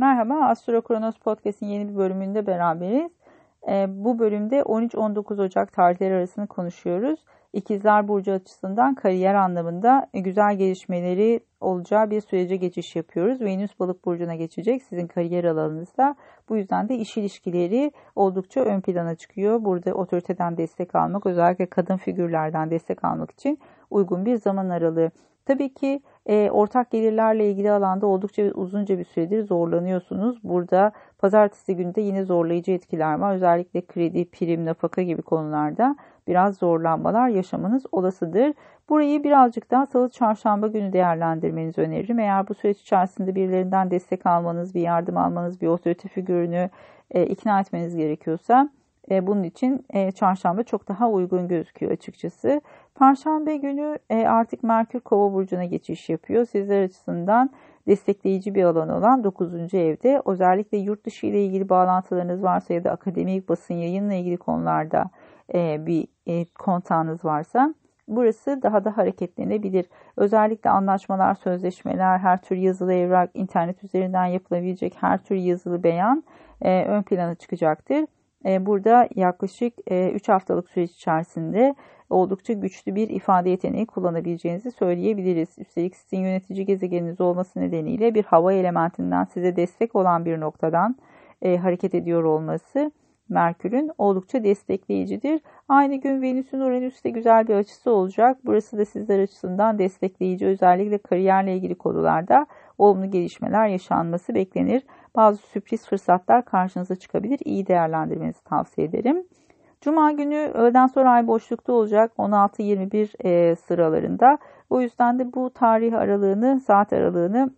Merhaba, Astro Kronos Podcast'in yeni bir bölümünde beraberiz. E, bu bölümde 13-19 Ocak tarihleri arasını konuşuyoruz. İkizler Burcu açısından kariyer anlamında güzel gelişmeleri olacağı bir sürece geçiş yapıyoruz. Venüs Balık Burcu'na geçecek sizin kariyer alanınızda. Bu yüzden de iş ilişkileri oldukça ön plana çıkıyor. Burada otoriteden destek almak, özellikle kadın figürlerden destek almak için uygun bir zaman aralığı. Tabii ki e, ortak gelirlerle ilgili alanda oldukça uzunca bir süredir zorlanıyorsunuz. Burada pazartesi günde yine zorlayıcı etkiler var. Özellikle kredi, prim, nafaka gibi konularda biraz zorlanmalar yaşamanız olasıdır. Burayı birazcık daha salı çarşamba günü değerlendirmenizi öneririm. Eğer bu süreç içerisinde birilerinden destek almanız, bir yardım almanız, bir otorite figürünü e, ikna etmeniz gerekiyorsa e, bunun için e, çarşamba çok daha uygun gözüküyor açıkçası. Perşembe günü e, artık Merkür Kova burcuna geçiş yapıyor. Sizler açısından destekleyici bir alan olan 9. evde özellikle yurt dışı ile ilgili bağlantılarınız varsa ya da akademik basın yayınla ilgili konularda e, bir e, kontağınız varsa burası daha da hareketlenebilir. Özellikle anlaşmalar, sözleşmeler, her tür yazılı evrak, internet üzerinden yapılabilecek her tür yazılı beyan e, ön plana çıkacaktır. E, burada yaklaşık 3 e, haftalık süreç içerisinde oldukça güçlü bir ifade yeteneği kullanabileceğinizi söyleyebiliriz. Üstelik sizin yönetici gezegeniniz olması nedeniyle bir hava elementinden size destek olan bir noktadan e, hareket ediyor olması Merkür'ün oldukça destekleyicidir. Aynı gün Venüs'ün Uranüs'te güzel bir açısı olacak. Burası da sizler açısından destekleyici. Özellikle kariyerle ilgili konularda olumlu gelişmeler yaşanması beklenir. Bazı sürpriz fırsatlar karşınıza çıkabilir. İyi değerlendirmenizi tavsiye ederim. Cuma günü öğleden sonra ay boşlukta olacak 16-21 e, sıralarında. O yüzden de bu tarih aralığını, saat aralığını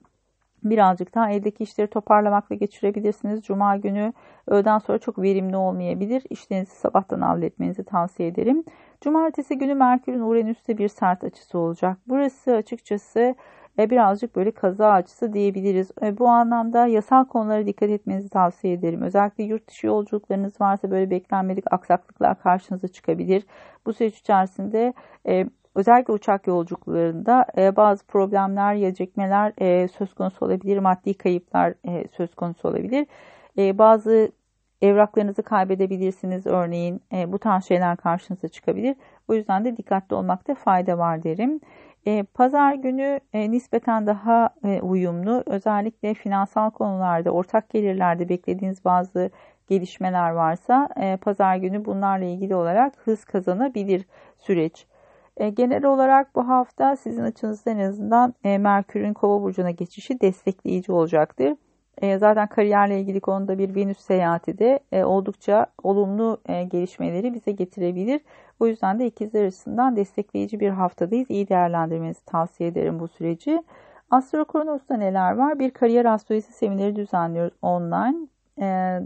birazcık daha evdeki işleri toparlamakla geçirebilirsiniz. Cuma günü öğleden sonra çok verimli olmayabilir. İşlerinizi sabahtan halletmenizi tavsiye ederim. Cumartesi günü Merkür'ün Uranüs'te bir sert açısı olacak. Burası açıkçası e, birazcık böyle kaza açısı diyebiliriz. E, bu anlamda yasal konulara dikkat etmenizi tavsiye ederim. Özellikle yurt dışı yolculuklarınız varsa böyle beklenmedik aksaklıklar karşınıza çıkabilir. Bu süreç içerisinde e, özellikle uçak yolculuklarında bazı problemler, gecikmeler söz konusu olabilir, maddi kayıplar söz konusu olabilir. Bazı evraklarınızı kaybedebilirsiniz örneğin bu tarz şeyler karşınıza çıkabilir. O yüzden de dikkatli olmakta fayda var derim. E, pazar günü e, nispeten daha e, uyumlu. Özellikle finansal konularda, ortak gelirlerde beklediğiniz bazı gelişmeler varsa e, pazar günü bunlarla ilgili olarak hız kazanabilir süreç. E, genel olarak bu hafta sizin açınızdan en azından e, Merkür'ün Kova burcuna geçişi destekleyici olacaktır. E, zaten kariyerle ilgili konuda bir Venüs seyahati de e, oldukça olumlu e, gelişmeleri bize getirebilir. O yüzden de ikizler açısından destekleyici bir haftadayız. İyi değerlendirmenizi tavsiye ederim bu süreci. Astro Kronos'ta neler var? Bir kariyer astrolojisi semineri düzenliyoruz online. E,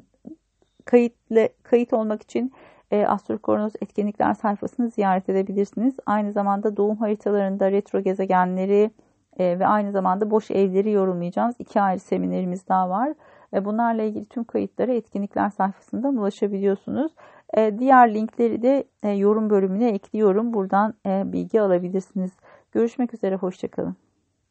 kayıt olmak için e, Astro Kronos etkinlikler sayfasını ziyaret edebilirsiniz. Aynı zamanda doğum haritalarında retro gezegenleri e, ve aynı zamanda boş evleri yorumlayacağımız iki ayrı seminerimiz daha var. E, bunlarla ilgili tüm kayıtlara etkinlikler sayfasından ulaşabiliyorsunuz. E, diğer linkleri de e, yorum bölümüne ekliyorum. Buradan bilgi alabilirsiniz. Görüşmek üzere, hoşçakalın.